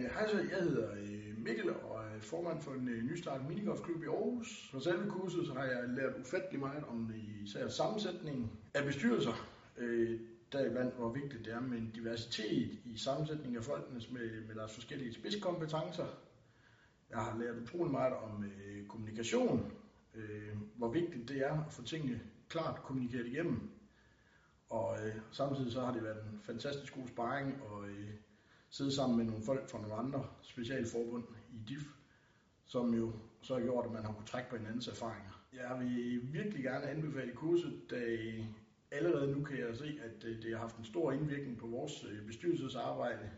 Øh, hej så, jeg hedder øh, Mikkel og er formand for en øh, nystartet minigolfklub i Aarhus. På selve kurset så har jeg lært ufattelig meget om især sammensætningen af bestyrelser. Øh, deriblandt hvor vigtigt det er med en diversitet i sammensætningen af folkene med, med deres forskellige spidskompetencer. Jeg har lært utrolig meget om øh, kommunikation, øh, hvor vigtigt det er at få tingene klart kommunikeret igennem. Og øh, samtidig så har det været en fantastisk god sparring og øh, sidde sammen med nogle folk fra nogle andre specialforbund i DIF, som jo så har gjort, at man har kunnet trække på hinandens erfaringer. Jeg vil virkelig gerne anbefale kurset, da allerede nu kan jeg se, at øh, det har haft en stor indvirkning på vores øh, bestyrelsesarbejde.